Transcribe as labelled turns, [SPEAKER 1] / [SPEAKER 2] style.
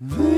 [SPEAKER 1] We